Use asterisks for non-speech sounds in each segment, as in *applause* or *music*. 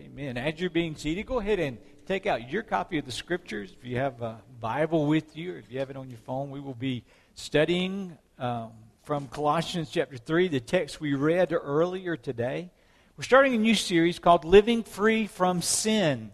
Amen. As you're being seated, go ahead and take out your copy of the scriptures. If you have a Bible with you, or if you have it on your phone, we will be studying um, from Colossians chapter 3, the text we read earlier today. We're starting a new series called Living Free from Sin.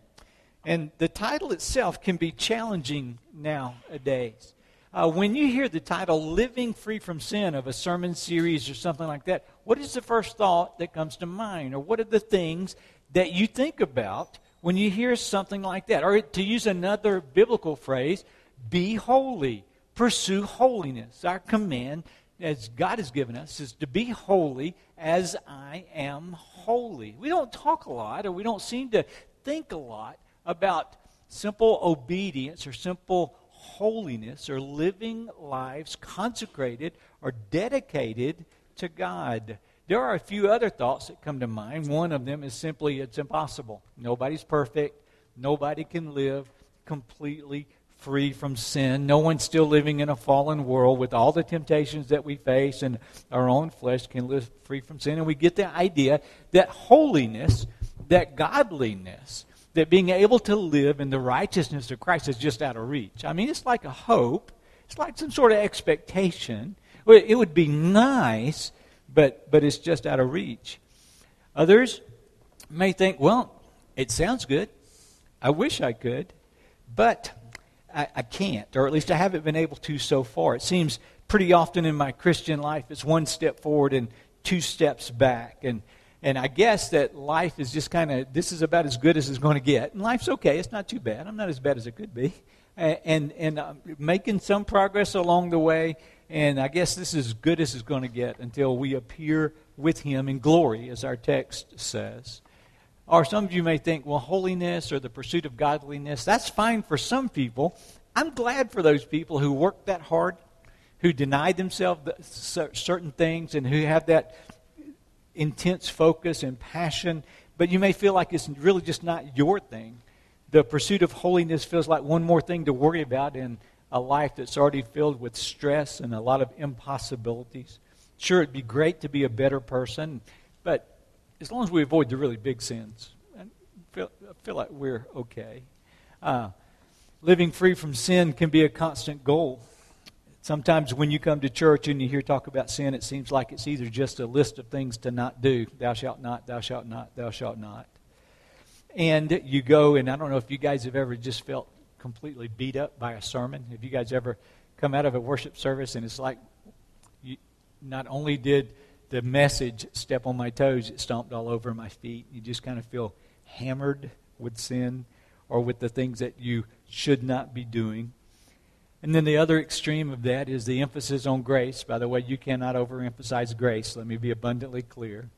And the title itself can be challenging nowadays. Uh, when you hear the title Living Free from Sin of a sermon series or something like that, what is the first thought that comes to mind? Or what are the things that you think about when you hear something like that. Or to use another biblical phrase, be holy. Pursue holiness. Our command, as God has given us, is to be holy as I am holy. We don't talk a lot, or we don't seem to think a lot about simple obedience or simple holiness or living lives consecrated or dedicated to God. There are a few other thoughts that come to mind. One of them is simply it's impossible. Nobody's perfect. Nobody can live completely free from sin. No one's still living in a fallen world with all the temptations that we face, and our own flesh can live free from sin. And we get the idea that holiness, that godliness, that being able to live in the righteousness of Christ is just out of reach. I mean, it's like a hope, it's like some sort of expectation. It would be nice but, but it's just out of reach. Others may think, well, it sounds good. I wish I could, but I, I can't, or at least I haven't been able to so far. It seems pretty often in my Christian life it's one step forward and two steps back. And, and I guess that life is just kind of, this is about as good as it's going to get. And life's okay, it's not too bad. I'm not as bad as it could be. And, and I'm making some progress along the way, and I guess this is as good as it's going to get until we appear with Him in glory, as our text says. Or some of you may think, well, holiness or the pursuit of godliness, that's fine for some people. I'm glad for those people who work that hard, who deny themselves certain things, and who have that intense focus and passion. But you may feel like it's really just not your thing. The pursuit of holiness feels like one more thing to worry about, and a life that's already filled with stress and a lot of impossibilities. Sure, it'd be great to be a better person, but as long as we avoid the really big sins, I feel, I feel like we're okay. Uh, living free from sin can be a constant goal. Sometimes when you come to church and you hear talk about sin, it seems like it's either just a list of things to not do. Thou shalt not, thou shalt not, thou shalt not. And you go, and I don't know if you guys have ever just felt completely beat up by a sermon. Have you guys ever come out of a worship service and it's like you, not only did the message step on my toes, it stomped all over my feet. You just kind of feel hammered with sin or with the things that you should not be doing. And then the other extreme of that is the emphasis on grace. By the way, you cannot overemphasize grace. Let me be abundantly clear.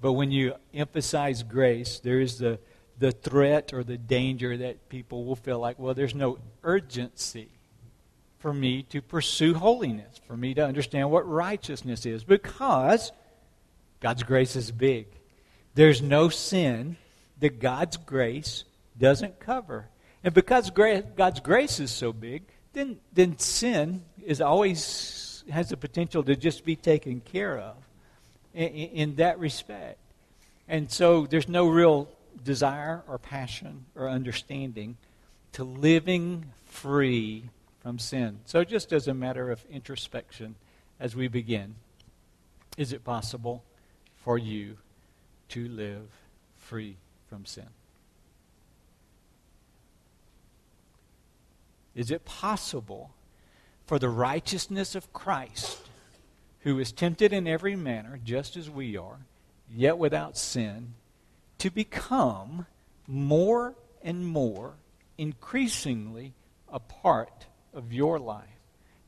But when you emphasize grace, there is the the threat or the danger that people will feel like, well, there's no urgency for me to pursue holiness, for me to understand what righteousness is, because God's grace is big. There's no sin that God's grace doesn't cover. And because God's grace is so big, then, then sin is always has the potential to just be taken care of in, in that respect. And so there's no real desire or passion or understanding to living free from sin. So, just as a matter of introspection, as we begin, is it possible for you to live free from sin? Is it possible for the righteousness of Christ, who is tempted in every manner, just as we are, yet without sin, to become more and more increasingly a part of your life,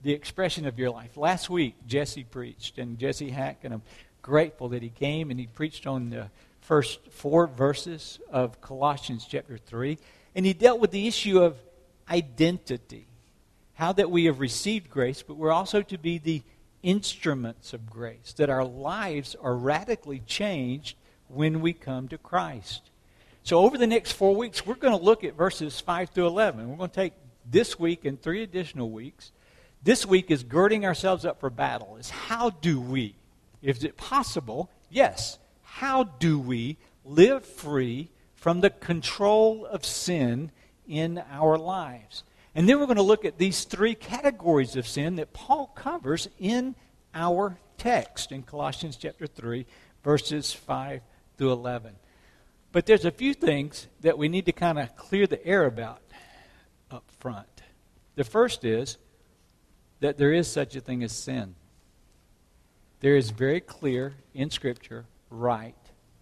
the expression of your life. Last week, Jesse preached, and Jesse Hack, and I'm grateful that he came and he preached on the first four verses of Colossians chapter 3, and he dealt with the issue of identity. How that we have received grace, but we're also to be the instruments of grace, that our lives are radically changed when we come to Christ. So, over the next four weeks, we're going to look at verses 5 through 11. We're going to take this week and three additional weeks. This week is girding ourselves up for battle. Is how do we, is it possible? Yes. How do we live free from the control of sin in our lives. And then we're going to look at these three categories of sin that Paul covers in our text in Colossians chapter 3, verses 5 through 11. But there's a few things that we need to kind of clear the air about up front. The first is that there is such a thing as sin. There is very clear in Scripture right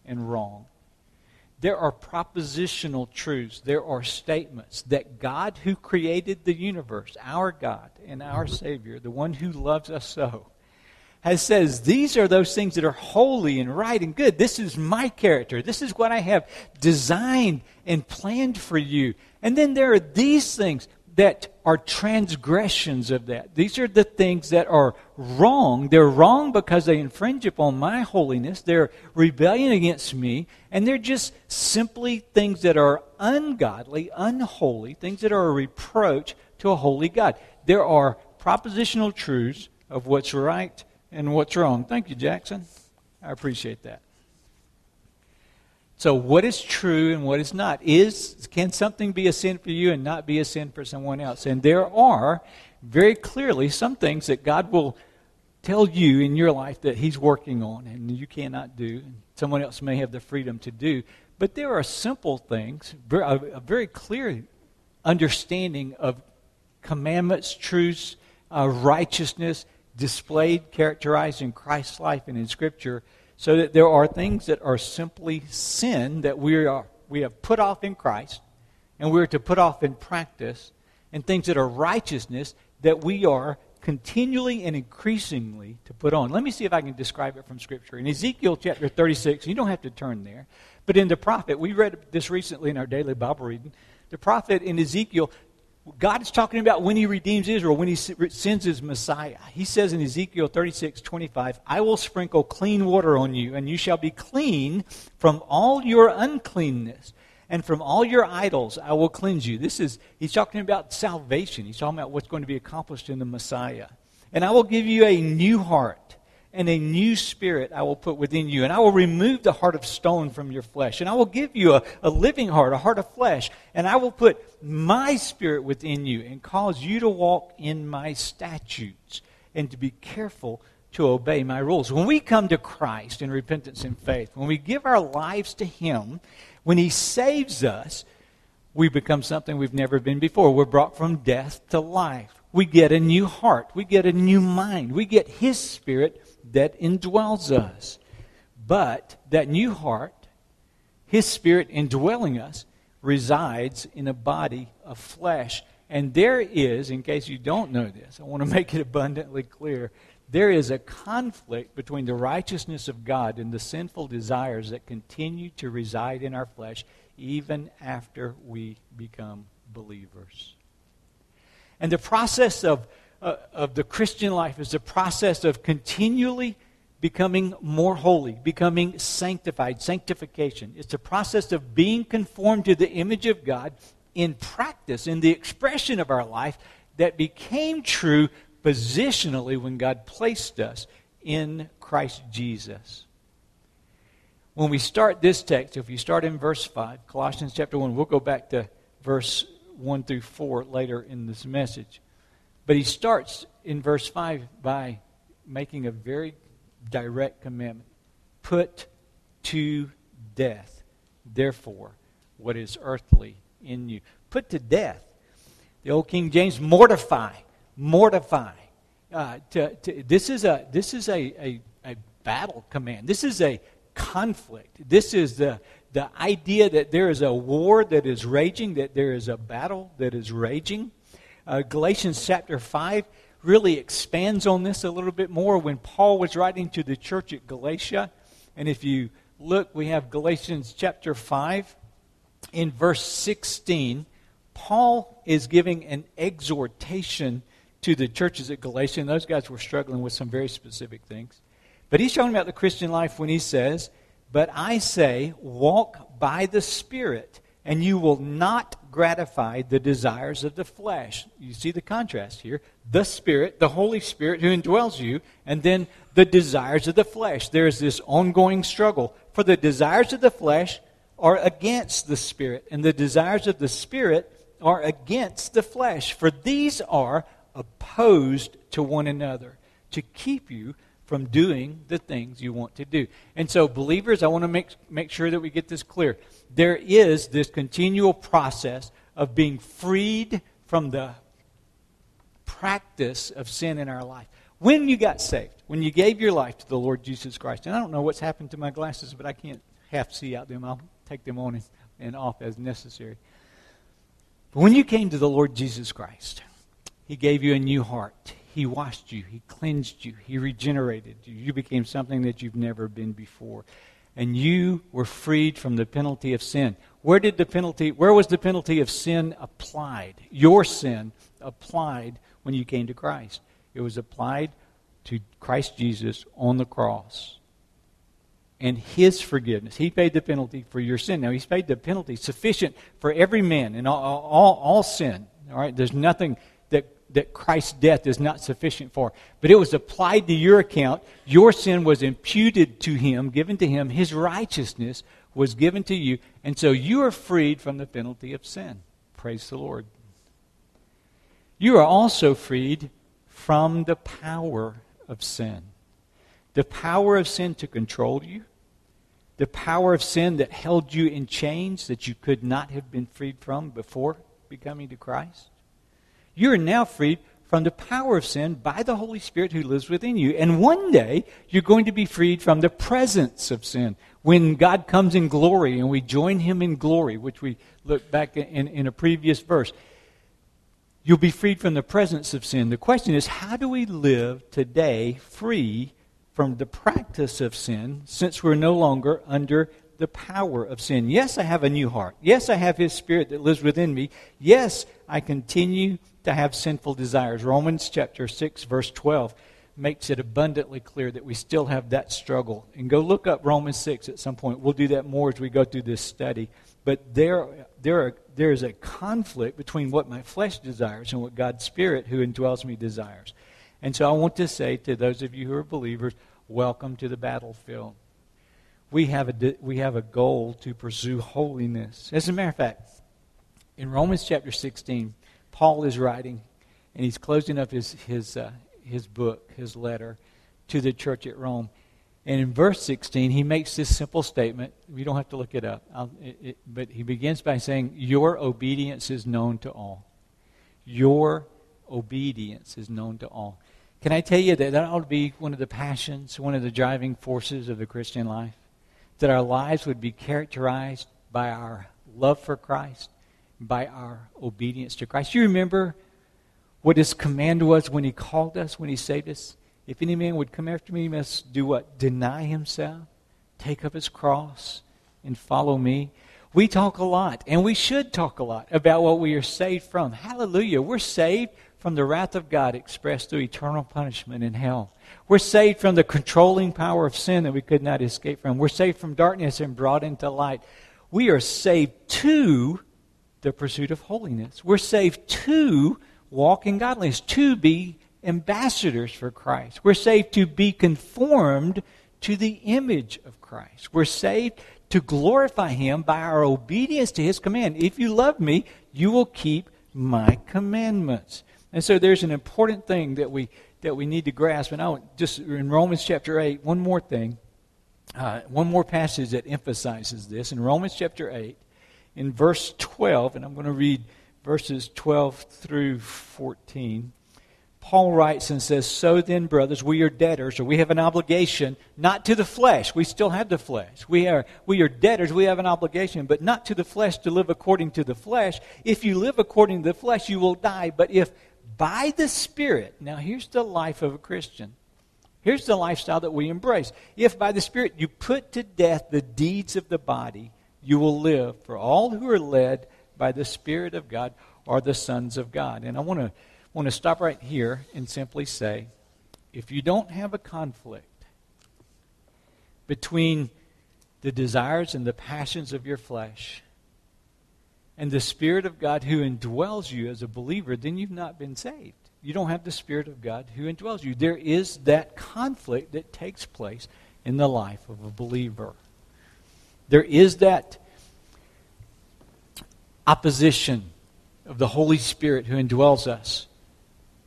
and wrong. There are propositional truths. There are statements that God, who created the universe, our God and our Savior, the one who loves us so, has says these are those things that are holy and right and good. This is my character. This is what I have designed and planned for you. And then there are these things that are transgressions of that. These are the things that are wrong. They're wrong because they infringe upon my holiness. They're rebellion against me. And they're just simply things that are ungodly, unholy, things that are a reproach to a holy God. There are propositional truths of what's right and what's wrong. Thank you, Jackson. I appreciate that. So, what is true and what is not? Is can something be a sin for you and not be a sin for someone else? And there are very clearly some things that God will tell you in your life that He's working on and you cannot do, and someone else may have the freedom to do. But there are simple things, a very clear understanding of commandments, truths, uh, righteousness displayed, characterized in Christ's life and in Scripture so that there are things that are simply sin that we, are, we have put off in Christ and we're to put off in practice, and things that are righteousness that we are continually and increasingly to put on. Let me see if I can describe it from Scripture. In Ezekiel chapter 36, you don't have to turn there, but in the prophet, we read this recently in our daily Bible reading. The prophet in Ezekiel God is talking about when he redeems Israel, when he sends his Messiah. He says in Ezekiel 36, 25, I will sprinkle clean water on you, and you shall be clean from all your uncleanness. And from all your idols I will cleanse you. This is, he's talking about salvation. He's talking about what's going to be accomplished in the Messiah. And I will give you a new heart and a new spirit I will put within you. And I will remove the heart of stone from your flesh. And I will give you a, a living heart, a heart of flesh. And I will put my spirit within you and cause you to walk in my statutes and to be careful to obey my rules. When we come to Christ in repentance and faith, when we give our lives to Him, when He saves us, we become something we've never been before. We're brought from death to life. We get a new heart. We get a new mind. We get His Spirit that indwells us. But that new heart, His Spirit indwelling us, resides in a body of flesh. And there is, in case you don't know this, I want to *laughs* make it abundantly clear there is a conflict between the righteousness of God and the sinful desires that continue to reside in our flesh even after we become believers. And the process of uh, of the Christian life is a process of continually becoming more holy, becoming sanctified, sanctification. It's a process of being conformed to the image of God in practice, in the expression of our life that became true positionally when God placed us in Christ Jesus. When we start this text, if you start in verse 5, Colossians chapter 1, we'll go back to verse 1 through 4 later in this message. But he starts in verse 5 by making a very direct commandment put to death, therefore, what is earthly in you. Put to death. The old King James, mortify, mortify. Uh, to, to, this is a this is a, a, a battle command. This is a conflict. This is the the idea that there is a war that is raging, that there is a battle that is raging. Uh, Galatians chapter 5 really expands on this a little bit more when Paul was writing to the church at Galatia. And if you look, we have Galatians chapter 5 in verse 16. Paul is giving an exhortation to the churches at Galatia, and those guys were struggling with some very specific things. But he's talking about the Christian life when he says, But I say, walk by the Spirit, and you will not gratify the desires of the flesh. You see the contrast here. The Spirit, the Holy Spirit who indwells you, and then the desires of the flesh. There is this ongoing struggle. For the desires of the flesh are against the Spirit, and the desires of the Spirit are against the flesh. For these are opposed to one another to keep you from doing the things you want to do. And so, believers, I want to make, make sure that we get this clear. There is this continual process of being freed from the practice of sin in our life. When you got saved, when you gave your life to the Lord Jesus Christ, and I don't know what's happened to my glasses, but I can't half see out them. I'll take them on and, and off as necessary. But when you came to the Lord Jesus Christ, He gave you a new heart. He washed you. He cleansed you. He regenerated you. You became something that you've never been before. And you were freed from the penalty of sin. Where did the penalty where was the penalty of sin applied? Your sin applied when you came to Christ. It was applied to Christ Jesus on the cross. And his forgiveness. He paid the penalty for your sin. Now, he's paid the penalty sufficient for every man and all, all, all sin. All right? There's nothing that, Christ's death is not sufficient for. But it was applied to your account. Your sin was imputed to him, given to him. His righteousness was given to you. And so you are freed from the penalty of sin. Praise the Lord. You are also freed from the power of sin. The power of sin to control you, the power of sin that held you in chains that you could not have been freed from before becoming to Christ. You are now freed from the power of sin by the Holy Spirit who lives within you. And one day, you're going to be freed from the presence of sin. When God comes in glory and we join him in glory, which we looked back in, in a previous verse, you'll be freed from the presence of sin. The question is, how do we live today free from the practice of sin since we're no longer under the power of sin? Yes, I have a new heart. Yes, I have his spirit that lives within me. Yes, I continue to have sinful desires. Romans chapter 6, verse 12 makes it abundantly clear that we still have that struggle. And go look up Romans 6 at some point. We'll do that more as we go through this study. But there, there, are, there is a conflict between what my flesh desires and what God's Spirit, who indwells me, desires. And so I want to say to those of you who are believers, welcome to the battlefield. We have a, we have a goal to pursue holiness. As a matter of fact, in Romans chapter 16, Paul is writing, and he's closing up his, his, uh, his book, his letter to the church at Rome. And in verse 16, he makes this simple statement. We don't have to look it up. It, it, but he begins by saying, Your obedience is known to all. Your obedience is known to all. Can I tell you that that ought to be one of the passions, one of the driving forces of the Christian life? That our lives would be characterized by our love for Christ, by our obedience to Christ. You remember what his command was when he called us, when he saved us? If any man would come after me, he must do what? Deny himself, take up his cross, and follow me. We talk a lot, and we should talk a lot about what we are saved from. Hallelujah. We're saved from the wrath of God expressed through eternal punishment in hell. We're saved from the controlling power of sin that we could not escape from. We're saved from darkness and brought into light. We are saved to the pursuit of holiness. We're saved to walk in godliness, to be ambassadors for Christ. We're saved to be conformed to the image of Christ. We're saved to glorify Him by our obedience to His command. If you love me, you will keep my commandments. And so there's an important thing that we that we need to grasp. And I just in Romans chapter eight, one more thing, uh, one more passage that emphasizes this in Romans chapter eight, in verse twelve, and I'm going to read verses 12 through 14, Paul writes and says, So then, brothers, we are debtors, or we have an obligation, not to the flesh. We still have the flesh. We are, we are debtors, we have an obligation, but not to the flesh to live according to the flesh. If you live according to the flesh, you will die. But if by the Spirit, now here's the life of a Christian. Here's the lifestyle that we embrace. If by the Spirit you put to death the deeds of the body, you will live. For all who are led by the Spirit of God are the sons of God. And I want to want to stop right here and simply say if you don't have a conflict between the desires and the passions of your flesh and the Spirit of God who indwells you as a believer, then you've not been saved. You don't have the Spirit of God who indwells you. There is that conflict that takes place in the life of a believer. There is that opposition of the Holy Spirit who indwells us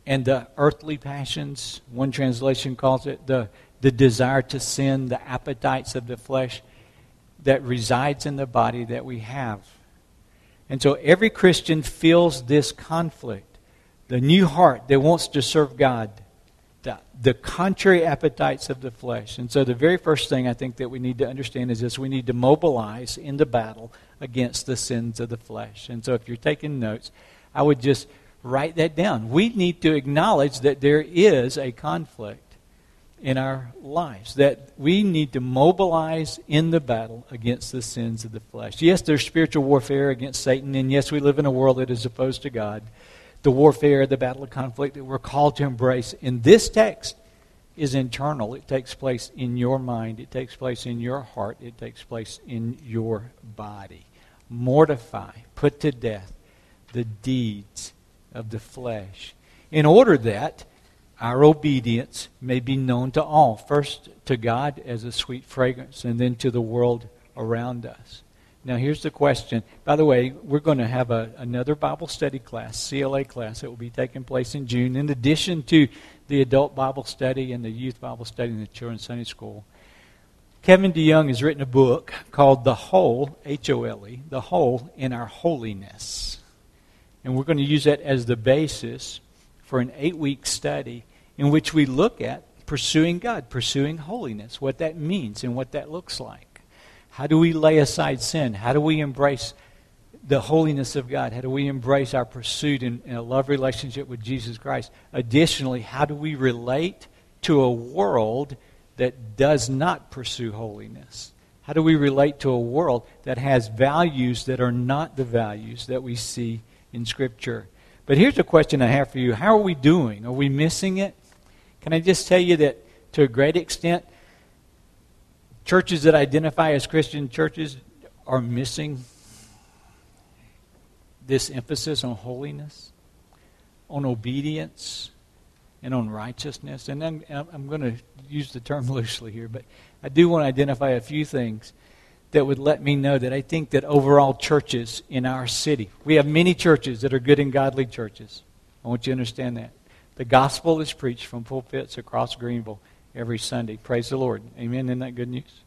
and the earthly passions, one translation calls it the, the desire to sin, the appetites of the flesh that resides in the body that we have. And so every Christian feels this conflict. The new heart that wants to serve God, the, the contrary appetites of the flesh. And so the very first thing I think that we need to understand is this we need to mobilize in the battle against the sins of the flesh. And so if you're taking notes, I would just write that down. We need to acknowledge that there is a conflict in our lives, that we need to mobilize in the battle against the sins of the flesh. Yes, there's spiritual warfare against Satan, and yes, we live in a world that is opposed to God. The warfare, the battle of conflict that we're called to embrace in this text is internal. It takes place in your mind, it takes place in your heart, it takes place in your body. Mortify, put to death the deeds of the flesh, in order that our obedience may be known to all. First, to God as a sweet fragrance, and then to the world around us. Now, here's the question. By the way, we're going to have a, another Bible study class, CLA class, that will be taking place in June, in addition to the adult Bible study and the youth Bible study in the children's Sunday school. Kevin DeYoung has written a book called The Hole, H O L E, The Hole in Our Holiness. And we're going to use that as the basis for an eight week study in which we look at pursuing God, pursuing holiness, what that means and what that looks like. How do we lay aside sin? How do we embrace the holiness of God? How do we embrace our pursuit in, in, a love relationship with Jesus Christ? Additionally, how do we relate to a world that does not pursue holiness? How do we relate to a world that has values that are not the values that we see in Scripture? But here's a question I have for you How are we doing? Are we missing it? Can I just tell you that to a great extent, churches that identify as Christian churches are missing this emphasis on holiness, on obedience, and on righteousness. And I'm, I'm going to use the term *laughs* loosely here, but I do want to identify a few things that would let me know that I think that overall churches in our city, we have many churches that are good and godly churches. I want you to understand that. The gospel is preached from pulpits across Greenville every Sunday. Praise the Lord. Amen. Isn't that good news?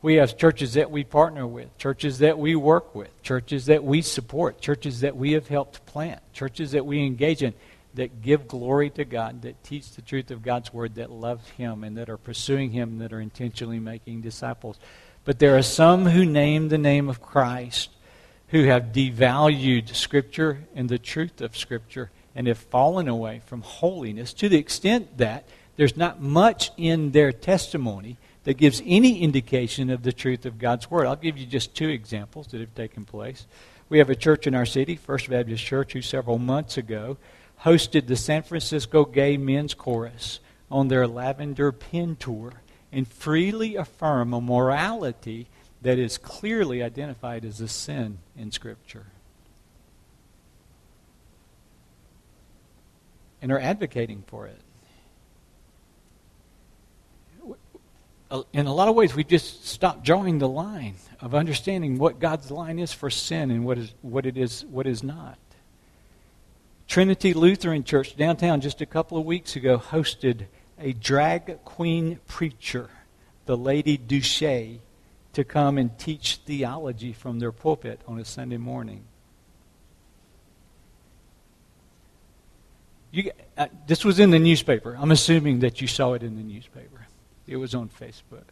We have churches that we partner with, churches that we work with, churches that we support, churches that we have helped plant, churches that we engage in that give glory to God, that teach the truth of God's Word, that love Him, and that are pursuing Him, that are intentionally making disciples. But there are some who name the name of Christ who have devalued Scripture and the truth of Scripture and have fallen away from holiness to the extent that there's not much in their testimony that gives any indication of the truth of God's Word. I'll give you just two examples that have taken place. We have a church in our city, First Baptist Church, who several months ago hosted the San Francisco Gay Men's Chorus on their Lavender Pen Tour and freely affirm a morality that is clearly identified as a sin in Scripture. And are advocating for it. In a lot of ways, we just stopped drawing the line of understanding what God's line is for sin and what is what it is what is not. Trinity Lutheran Church downtown just a couple of weeks ago hosted a drag queen preacher, the Lady Duche, to come and teach theology from their pulpit on a Sunday morning. You, uh, this was in the newspaper. I'm assuming that you saw it in the newspaper. It was on Facebook.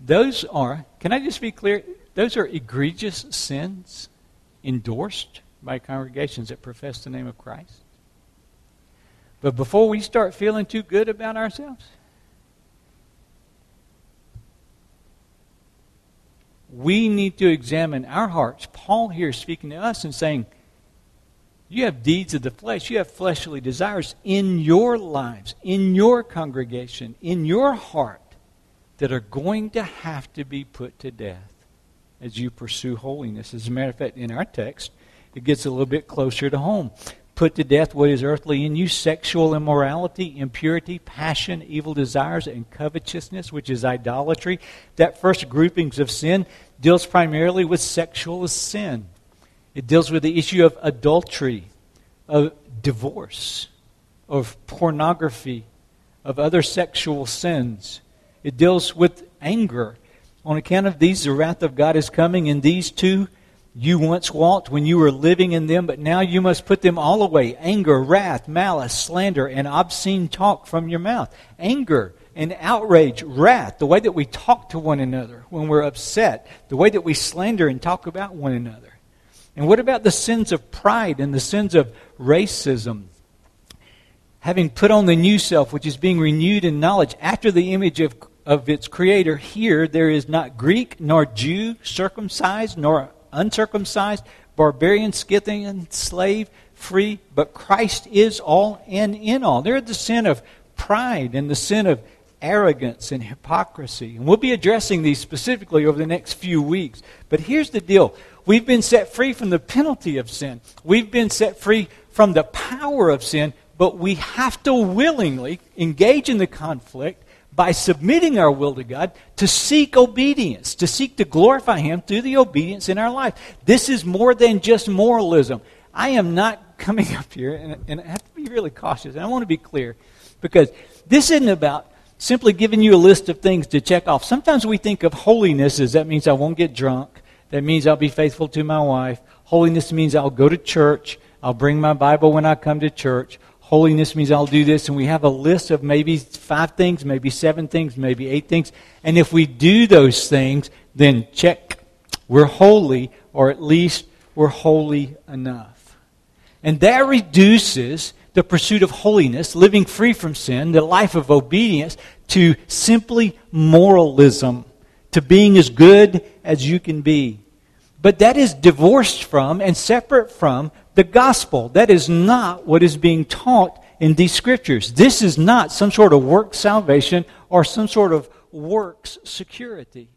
Those are, can I just be clear? Those are egregious sins endorsed by congregations that profess the name of Christ. But before we start feeling too good about ourselves, we need to examine our hearts. Paul here is speaking to us and saying, You have deeds of the flesh, you have fleshly desires in your lives, in your congregation, in your heart that are going to have to be put to death as you pursue holiness. As a matter of fact, in our text, it gets a little bit closer to home put to death what is earthly in you sexual immorality, impurity, passion, evil desires, and covetousness, which is idolatry. That first groupings of sin deals primarily with sexual sin. It deals with the issue of adultery, of divorce, of pornography, of other sexual sins. It deals with anger. On account of these, the wrath of God is coming, and these two you once walked when you were living in them, but now you must put them all away anger, wrath, malice, slander, and obscene talk from your mouth. Anger and outrage, wrath, the way that we talk to one another when we're upset, the way that we slander and talk about one another. And what about the sins of pride and the sins of racism? Having put on the new self, which is being renewed in knowledge after the image of, of its creator, here there is not Greek nor Jew, circumcised nor uncircumcised, barbarian, Scythian, slave, free, but Christ is all and in all. There's the sin of pride and the sin of arrogance and hypocrisy. And we'll be addressing these specifically over the next few weeks. But here's the deal we've been set free from the penalty of sin, we've been set free from the power of sin, but we have to willingly engage in the conflict by submitting our will to God to seek obedience, to seek to glorify Him through the obedience in our life. This is more than just moralism. I am not coming *laughs* up here, and, and I have to be really cautious, and I want to be clear, because this isn't about simply giving you a list of things to check off. Sometimes we think of holiness as that means I won't get drunk, that means I'll be faithful to my wife. Holiness means I'll go to church, I'll bring my Bible when I come to church. Holiness means I'll do this. And we have a list of maybe five things, maybe seven things, maybe eight things. And if we do those things, then check. We're holy, or at least we're holy enough. And that reduces the pursuit of holiness, living free from sin, the life of obedience, to simply moralism, to being as good as you can be. But that is divorced from and separate from the gospel. That is not what is being taught in these scriptures. This is not some sort of work salvation or some sort of works security.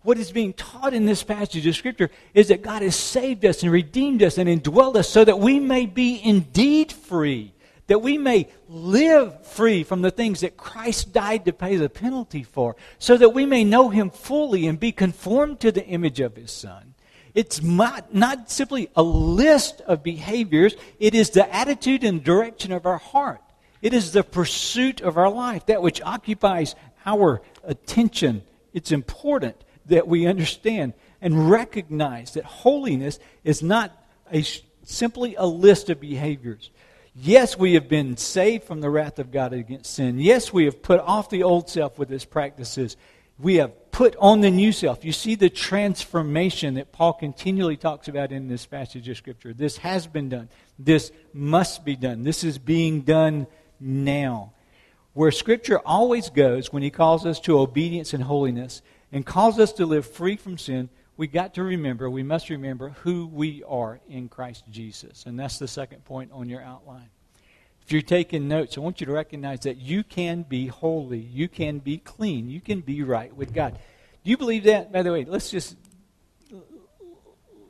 What is being taught in this passage of Scripture is that God has saved us and redeemed us and indwelled us so that we may be indeed free, that we may live free from the things that Christ died to pay the penalty for, so that we may know Him fully and be conformed to the image of His Son. It's not, not simply a list of behaviors, it is the attitude and direction of our heart. It is the pursuit of our life, that which occupies our attention. It's important that we understand and recognize that holiness is not a, simply a list of behaviors. Yes, we have been saved from the wrath of God against sin. Yes, we have put off the old self with its practices we have put on the new self. You see the transformation that Paul continually talks about in this passage of Scripture. This has been done. This must be done. This is being done now. Where Scripture always goes when he calls us to obedience and holiness and calls us to live free from sin, we got to remember, we must remember who we are in Christ Jesus. And that's the second point on your outline. If you're taking notes, I want you to recognize that you can be holy, you can be clean, you can be right with God. Do you believe that? By the way, let's just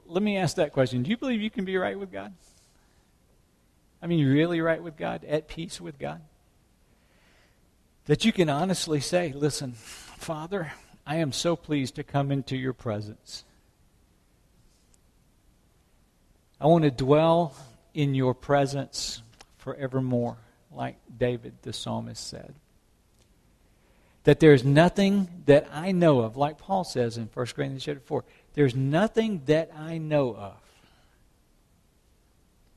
let me ask that question. Do you believe you can be right with God? I mean, really right with God, at peace with God? That you can honestly say, listen, Father, I am so pleased to come into your presence. I want to dwell in your presence forevermore, like David the psalmist said. That there's nothing that I know of, like Paul says in 1 Corinthians chapter 4, there's nothing that I know of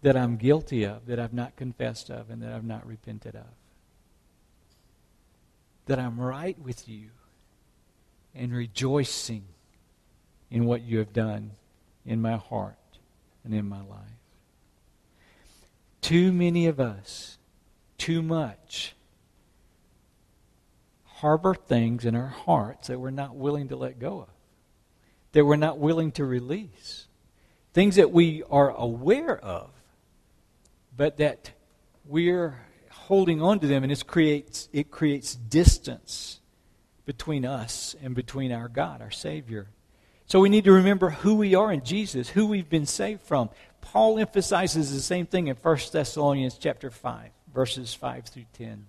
that I'm guilty of, that I've not confessed of, and that I've not repented of. That I'm right with you and rejoicing in what you have done in my heart and in my life. Too many of us, too much, harbor things in our hearts that we're not willing to let go of, that we're not willing to release. Things that we are aware of, but that we're holding on to them, and it creates, it creates distance between us and between our God, our Savior. So we need to remember who we are in Jesus, who we've been saved from. Paul emphasizes the same thing in 1 Thessalonians chapter 5, verses 5 through 10.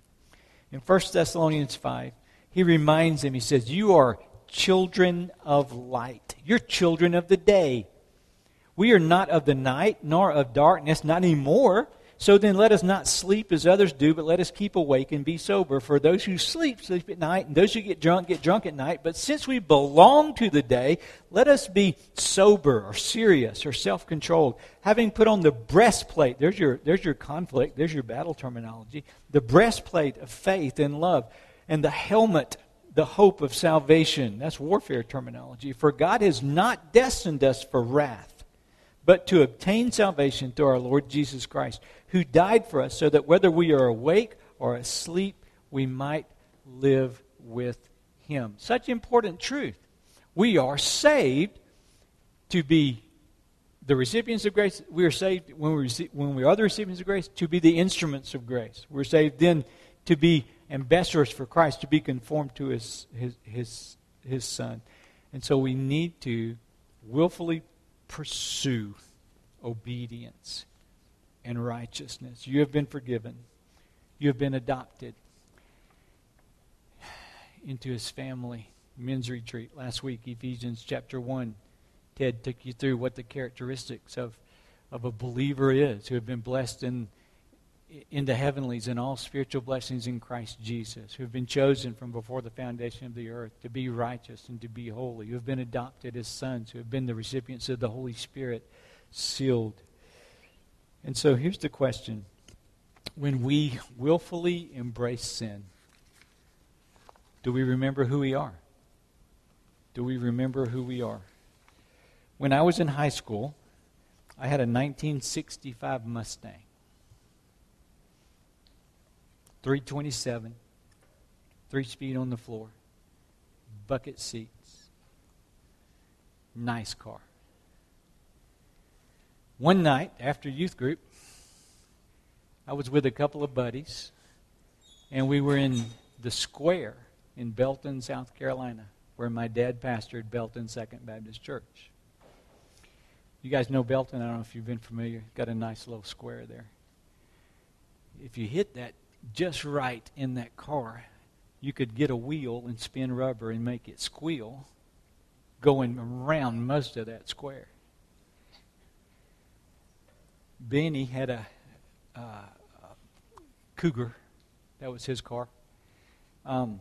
In 1 Thessalonians 5, he reminds them, he says, You are children of light. You're children of the day. We are not of the night, nor of darkness, not anymore. So then let us not sleep as others do, but let us keep awake and be sober. For those who sleep, sleep at night, and those who get drunk, get drunk at night. But since we belong to the day, let us be sober or serious or self controlled, having put on the breastplate. There's your, there's your conflict, there's your battle terminology. The breastplate of faith and love, and the helmet, the hope of salvation. That's warfare terminology. For God has not destined us for wrath but to obtain salvation through our Lord Jesus Christ, who died for us, so that whether we are awake or asleep, we might live with him. Such important truth. We are saved to be the recipients of grace. We are saved when we, when we are the recipients of grace to be the instruments of grace. We're saved then to be ambassadors for Christ, to be conformed to his, his, his, his Son. And so we need to willfully pursue obedience and righteousness. You have been forgiven. You have been adopted into his family. Men's retreat last week, Ephesians chapter 1. Ted took you through what the characteristics of, of a believer is who have been blessed in in the heavenlies and all spiritual blessings in Christ Jesus, who have been chosen from before the foundation of the earth to be righteous and to be holy, who have been adopted as sons, who have been the recipients of the Holy Spirit, sealed. And so here's the question When we willfully embrace sin, do we remember who we are? Do we remember who we are? When I was in high school, I had a 1965 Mustang. 327, three speed on the floor, bucket seats, nice car. One night after youth group, I was with a couple of buddies, and we were in the square in Belton, South Carolina, where my dad pastored Belton Second Baptist Church. You guys know Belton? I don't know if you've been familiar. Got a nice little square there. If you hit that just right in that car, you could get a wheel and spin rubber and make it squeal going around most of that square. Benny had a, uh, Cougar. That was his car. Um,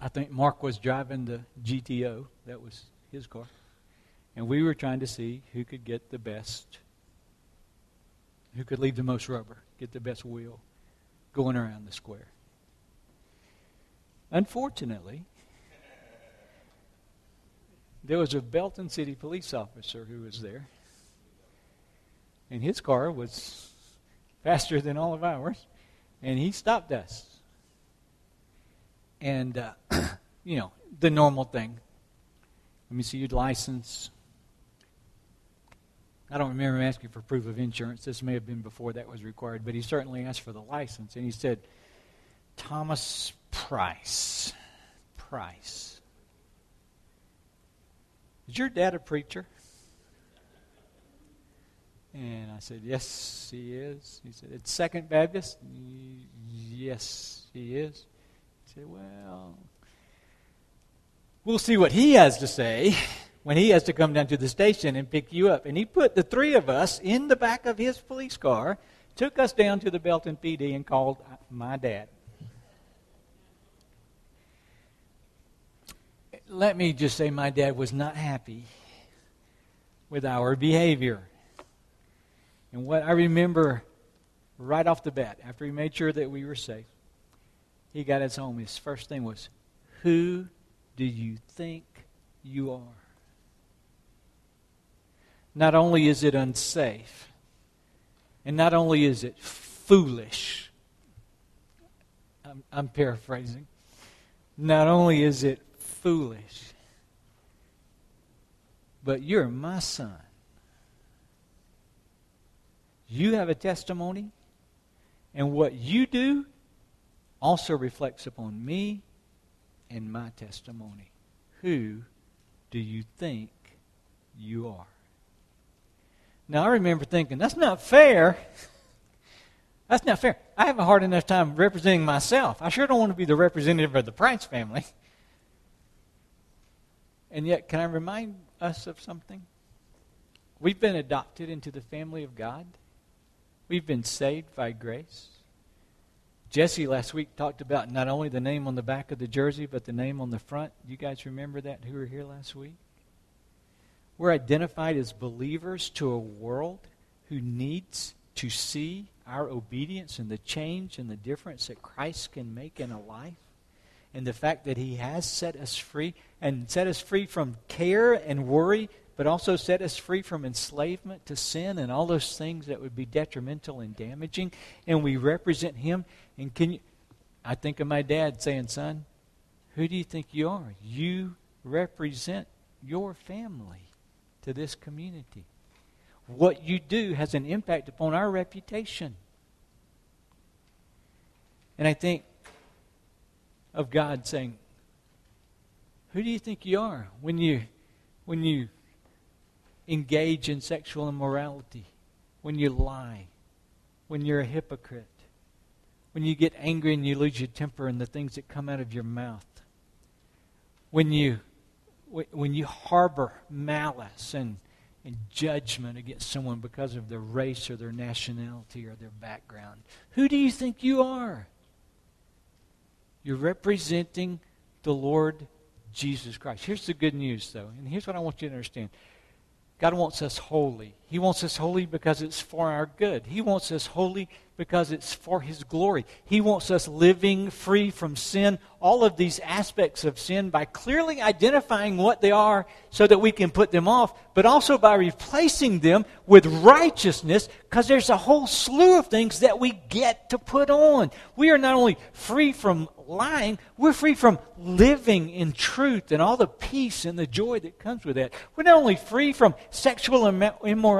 I think Mark was driving the GTO. That was his car. And we were trying to see who could get the best, who could leave the most rubber, get the best wheel going around the square. Unfortunately, there was a Belton City police officer who was there, and his car was faster than all of ours, and he stopped us. And, uh, *clears throat* you know, the normal thing. Let me see your license. I don't remember him asking for proof of insurance. This may have been before that was required, but he certainly asked for the license. And he said, Thomas Price. Price. Is your dad a preacher? And I said, Yes, he is. He said, It's Second Baptist? Yes, he is. He said, Well, we'll see what he has to say when he has to come down to the station and pick you up. And he put the three of us in the back of his police car, took us down to the Belton PD, and called my dad. Let me just say, my dad was not happy with our behavior. And what I remember right off the bat, after he made sure that we were safe, he got us home. His first thing was, Who do you think you are? not only is it unsafe, and not only is it foolish, I'm, I'm paraphrasing, not only is it foolish, but you're my son. You have a testimony, and what you do also reflects upon me and my testimony. Who do you think you are? Now, I remember thinking, that's not fair. *laughs* That's not fair. I have a hard enough time representing myself. I sure don't want to be the representative of the Price family. *laughs* And yet, can I remind us of something? We've been adopted into the family of God. We've been saved by grace. Jesse last week talked about not only the name on the back of the jersey, but the name on the front. You guys remember that who were here last week? We're identified as believers to a world who needs to see our obedience and the change and the difference that Christ can make in a life. And the fact that He has set us free and set us free from care and worry but also set us free from enslavement to sin and all those things that would be detrimental and damaging. And we represent Him. And can you, I think of my dad saying, Son, who do you think you are? You represent your family to this community. What you do has an impact upon our reputation. And I think of God saying, Who do you think you are when you when you engage in sexual immorality, when you lie, when you're a hypocrite, when you get angry and you lose your temper and the things that come out of your mouth, when you, when you harbor malice and, and judgment against someone because of their race or their nationality or their background. Who do you think you are? You're representing the Lord Jesus Christ. Here's the good news, though, and here's what I want you to understand God wants us holy. He wants us holy because it's for our good. He wants us holy because it's for His glory. He wants us living free from sin, all of these aspects of sin, by clearly identifying what they are so that we can put them off, but also by replacing them with righteousness because there's a whole slew of things that we get to put on. We are not only free from lying, we're free from living in truth and all the peace and the joy that comes with that. We're not only free from sexual immorality,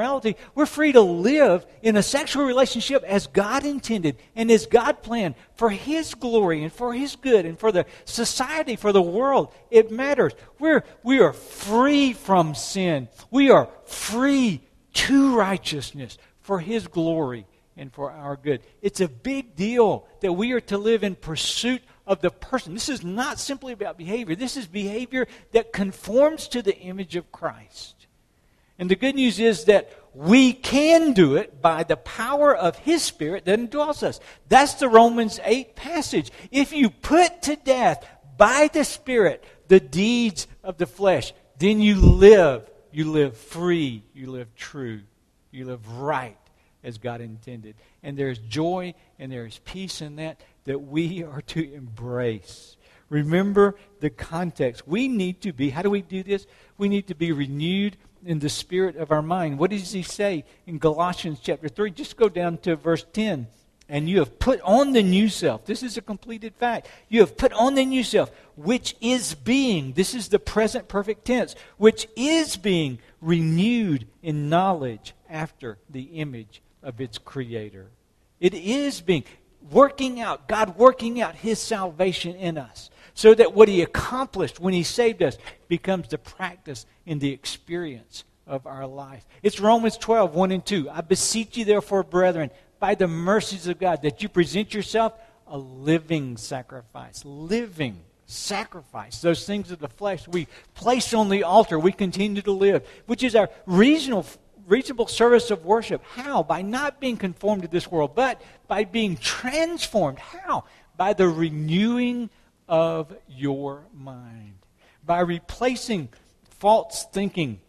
we're free to live in a sexual relationship as God intended and as God planned for His glory and for His good and for the society, for the world. It matters. We're, we are free from sin. We are free to righteousness for His glory and for our good. It's a big deal that we are to live in pursuit of the person. This is not simply about behavior, this is behavior that conforms to the image of Christ. And the good news is that we can do it by the power of His Spirit that indwells us. That's the Romans 8 passage. If you put to death by the Spirit the deeds of the flesh, then you live. You live free. You live true. You live right as God intended. And there's joy and there's peace in that that we are to embrace. Remember the context. We need to be, how do we do this? We need to be renewed in the spirit of our mind. What does he say in Galatians chapter 3? Just go down to verse 10. And you have put on the new self. This is a completed fact. You have put on the new self, which is being, this is the present perfect tense, which is being renewed in knowledge after the image of its creator. It is being working out, God working out his salvation in us. So that what he accomplished when he saved us becomes the practice and the experience of our life. It's Romans 12, 1 and 2. I beseech you, therefore, brethren, by the mercies of God, that you present yourself a living sacrifice. Living sacrifice. Those things of the flesh we place on the altar, we continue to live, which is our reasonable reasonable service of worship. How? By not being conformed to this world, but by being transformed. How? By the renewing of your mind. By replacing false thinking,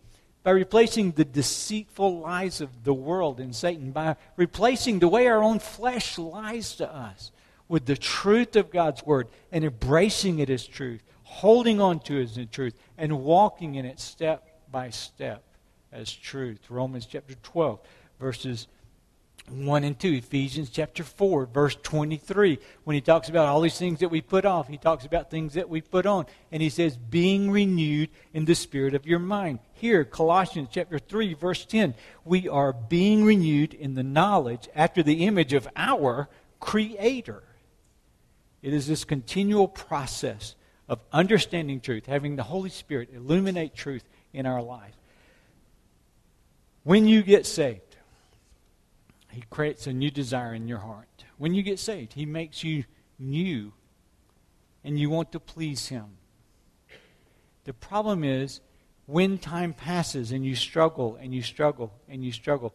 by replacing the deceitful lies of the world and Satan, by replacing the way our own flesh lies to us with the truth of God's Word and embracing it as truth, holding on to it as truth, and walking in it step by step as truth. Romans chapter 12, verses 1 and 2. Ephesians chapter 4, verse 23. When he talks about all these things that we put off, he talks about things that we put on. And he says, being renewed in the spirit of your mind. Here, Colossians chapter 3, verse 10. We are being renewed in the knowledge after the image of our Creator. It is this continual process of understanding truth, having the Holy Spirit illuminate truth in our life. When you get saved, He creates a new desire in your heart. When you get saved, He makes you new and you want to please Him. The problem is, when time passes and you struggle and you struggle and you struggle,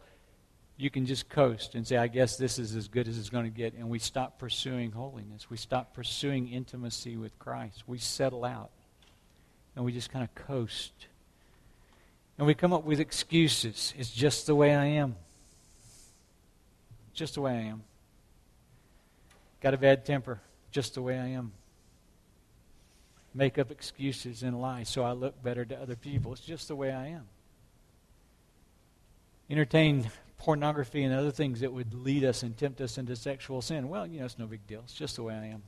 you can just coast and say, I guess this is as good as it's going to get. And we stop pursuing holiness. We stop pursuing intimacy with Christ. We settle out and we just kind of coast. And we come up with excuses. It's just the way I am. Just the way I am. Got a bad temper. Just the way I am. Make up excuses and lie so I look better to other people. It's just the way I am. Entertain pornography and other things that would lead us and tempt us into sexual sin. Well, you know, it's no big deal. It's just the way I am.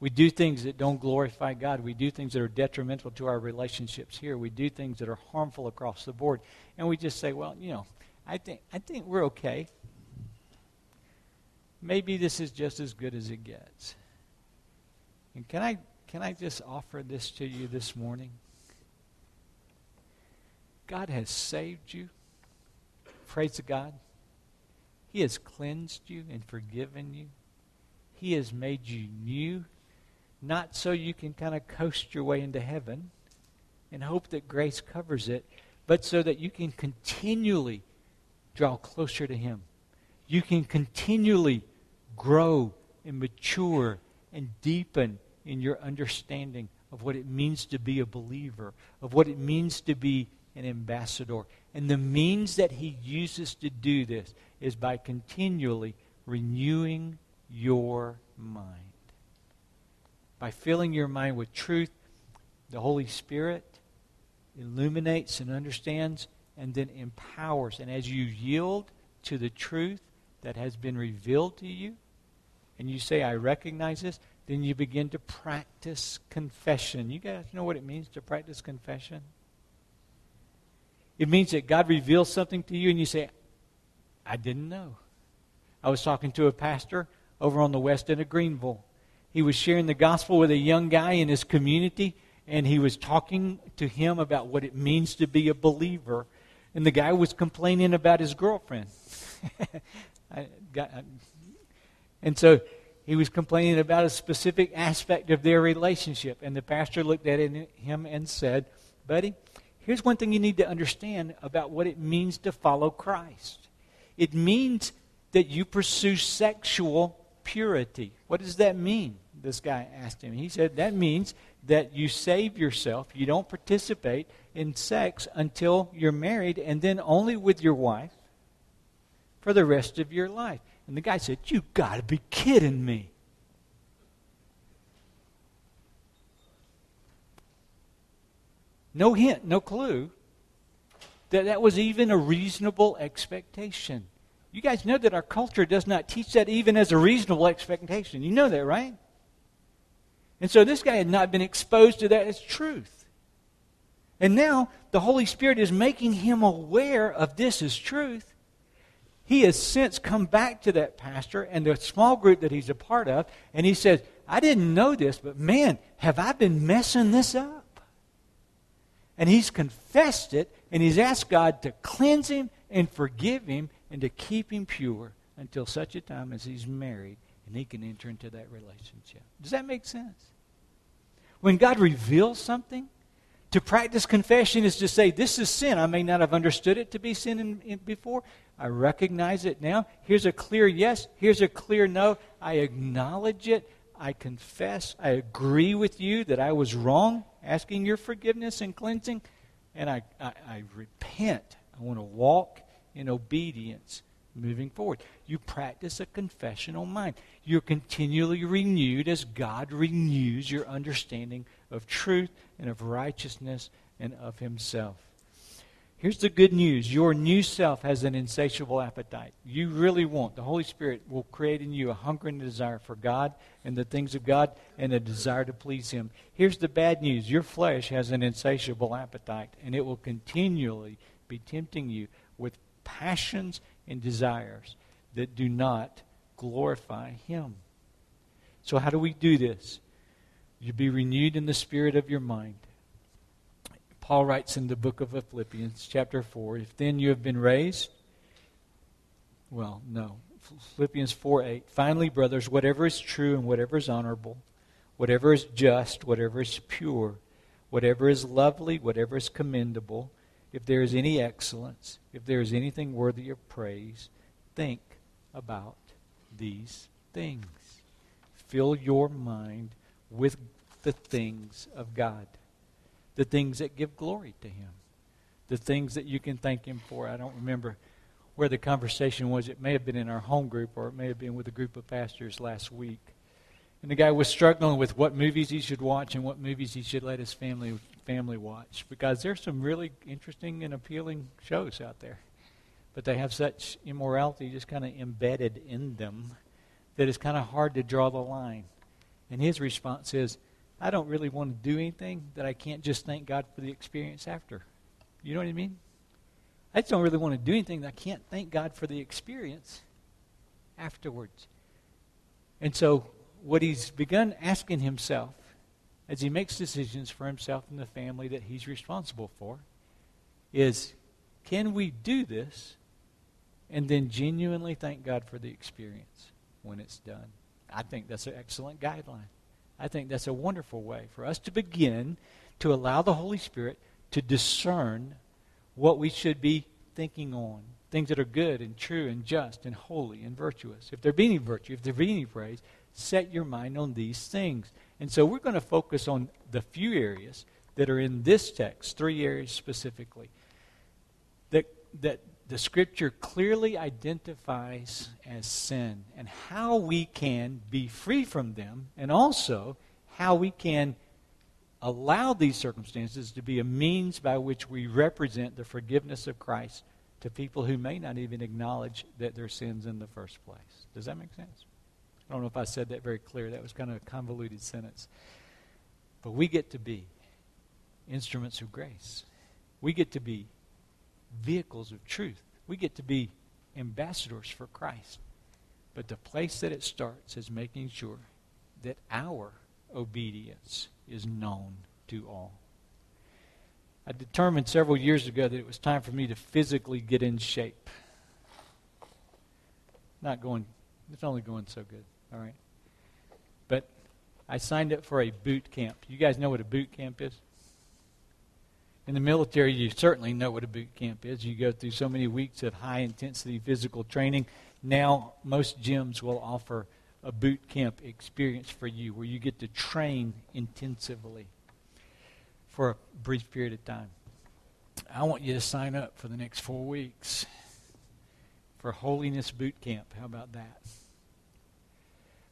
We do things that don't glorify God. We do things that are detrimental to our relationships here. We do things that are harmful across the board. And we just say, well, you know, I think, I think we're okay. Maybe this is just as good as it gets. And can I, can I just offer this to you this morning? God has saved you. Praise God. He has cleansed you and forgiven you. He has made you new not so you can kind of coast your way into heaven and hope that grace covers it, but so that you can continually draw closer to Him. You can continually grow and mature and deepen in your understanding of what it means to be a believer, of what it means to be an ambassador. And the means that He uses to do this is by continually renewing your mind by filling your mind with truth, the Holy Spirit illuminates and understands and then empowers. And as you yield to the truth that has been revealed to you, and you say, I recognize this, then you begin to practice confession. You guys know what it means to practice confession? It means that God reveals something to you and you say, I didn't know. I was talking to a pastor over on the west end of Greenville he was sharing the gospel with a young guy in his community, and he was talking to him about what it means to be a believer. And the guy was complaining about his girlfriend. *laughs* and so he was complaining about a specific aspect of their relationship. And the pastor looked at him and said, Buddy, here's one thing you need to understand about what it means to follow Christ. It means that you pursue sexual purity. What does that mean? This guy asked him. He said, That means that you save yourself. You don't participate in sex until you're married, and then only with your wife for the rest of your life. And the guy said, You got to be kidding me. No hint, no clue that that was even a reasonable expectation. You guys know that our culture does not teach that even as a reasonable expectation. You know that, right? And so this guy had not been exposed to that as truth. And now the Holy Spirit is making him aware of this as truth. He has since come back to that pastor and the small group that he's a part of, and he says, I didn't know this, but man, have I been messing this up? And he's confessed it, and he's asked God to cleanse him and forgive him and to keep him pure until such a time as he's married and he can enter into that relationship. Does that make sense? When God reveals something, to practice confession is to say, This is sin. I may not have understood it to be sin in, in, before. I recognize it now. Here's a clear yes. Here's a clear no. I acknowledge it. I confess. I agree with you that I was wrong, asking your forgiveness and cleansing. And I, I, I repent. I want to walk in obedience moving forward. You practice a confessional mind. You're continually renewed as God renews your understanding of truth and of righteousness and of Himself. Here's the good news your new self has an insatiable appetite. You really want, the Holy Spirit will create in you a hunger and a desire for God and the things of God and a desire to please Him. Here's the bad news your flesh has an insatiable appetite, and it will continually be tempting you with passions and desires that do not glorify Him. So, how do we do this? You be renewed in the spirit of your mind. Paul writes in the book of Philippians, chapter 4, if then you have been raised, well, no. Philippians 4 8. Finally, brothers, whatever is true and whatever is honorable, whatever is just, whatever is pure, whatever is lovely, whatever is commendable, if there is any excellence, if there is anything worthy of praise, think about these things. Fill your mind with the things of God, the things that give glory to Him, the things that you can thank Him for. I don't remember where the conversation was. It may have been in our home group or it may have been with a group of pastors last week. And the guy was struggling with what movies he should watch and what movies he should let his family family watch because there's some really interesting and appealing shows out there. But they have such immorality just kind of embedded in them that it's kind of hard to draw the line. And his response is, I don't really want to do anything that I can't just thank God for the experience after. You know what I mean? I just don't really want to do anything that I can't thank God for the experience afterwards. And so what he's begun asking himself as he makes decisions for himself and the family that he's responsible for is can we do this and then genuinely thank God for the experience when it's done? I think that's an excellent guideline. I think that's a wonderful way for us to begin to allow the Holy Spirit to discern what we should be thinking on. Things that are good and true and just and holy and virtuous. If there be any virtue, if there be any praise, set your mind on these things. And so we're going to focus on the few areas that are in this text, three areas specifically, that, that the scripture clearly identifies as sin and how we can be free from them, and also how we can allow these circumstances to be a means by which we represent the forgiveness of Christ to people who may not even acknowledge that they're sins in the first place. Does that make sense? I don't know if I said that very clear. That was kind of a convoluted sentence. But we get to be instruments of grace. We get to be vehicles of truth. We get to be ambassadors for Christ. But the place that it starts is making sure that our obedience is known to all. I determined several years ago that it was time for me to physically get in shape. Not going, it's only going so good. All right. But I signed up for a boot camp. You guys know what a boot camp is? In the military, you certainly know what a boot camp is. You go through so many weeks of high intensity physical training. Now, most gyms will offer a boot camp experience for you where you get to train intensively for a brief period of time. I want you to sign up for the next four weeks for Holiness Boot Camp. How about that?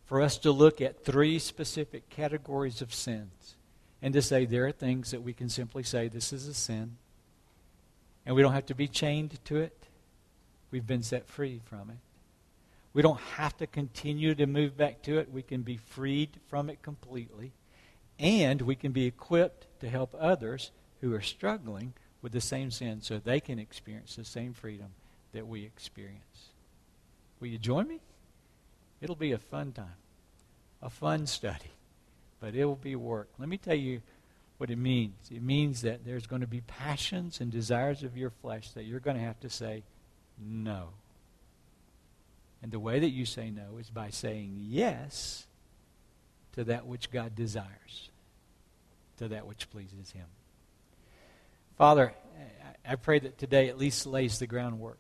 For us to look at three specific categories of sins and to say there are things that we can simply say this is a sin and we don't have to be chained to it. We've been set free from it. We don't have to continue to move back to it. We can be freed from it completely. And we can be equipped to help others who are struggling with the same sin so they can experience the same freedom that we experience. Will you join me? It'll be a fun time, a fun study, but it will be work. Let me tell you what it means. It means that there's going to be passions and desires of your flesh that you're going to have to say no. And the way that you say no is by saying yes to that which God desires, to that which pleases Him. Father, I pray that today at least lays the groundwork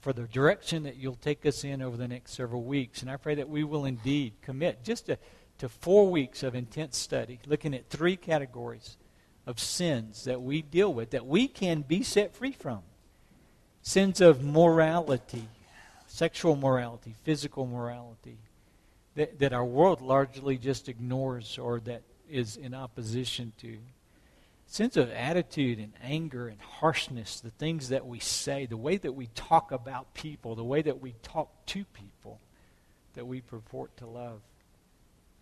for the direction that you'll take us in over the next several weeks. And I pray that we will indeed commit just to, to four weeks of intense study, looking at three categories of sins that we deal with, that we can be set free from sins of morality, sexual morality, physical morality, that, that our world largely just ignores or that is in opposition to sense of attitude and anger and harshness, the things that we say, the way that we talk about people, the way that we talk to people that we purport to love.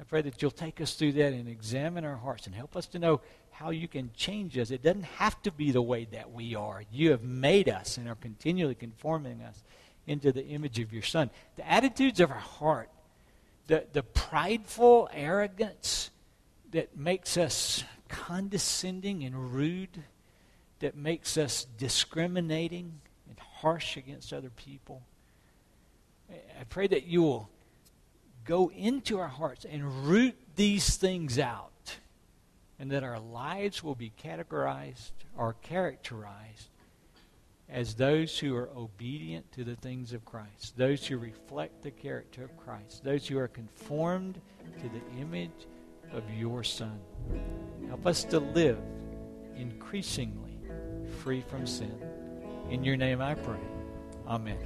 I pray that you'll take us through that and examine our hearts and help us to know how you can change us. It doesn't have to be the way that we are. You have made us and are continually conforming us into the image of your Son. The attitudes of our heart, the, the prideful arrogance that makes us condescending and rude that makes us discriminating and harsh against other people. I pray that you will go into our hearts and root these things out and that our lives will be categorized or characterized as those who are obedient to the things of Christ, those who reflect the character of Christ, those who are conformed to the image of your Son. Help us to live increasingly free from sin. In your name I pray. Amen.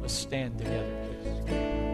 Let's stand together, please.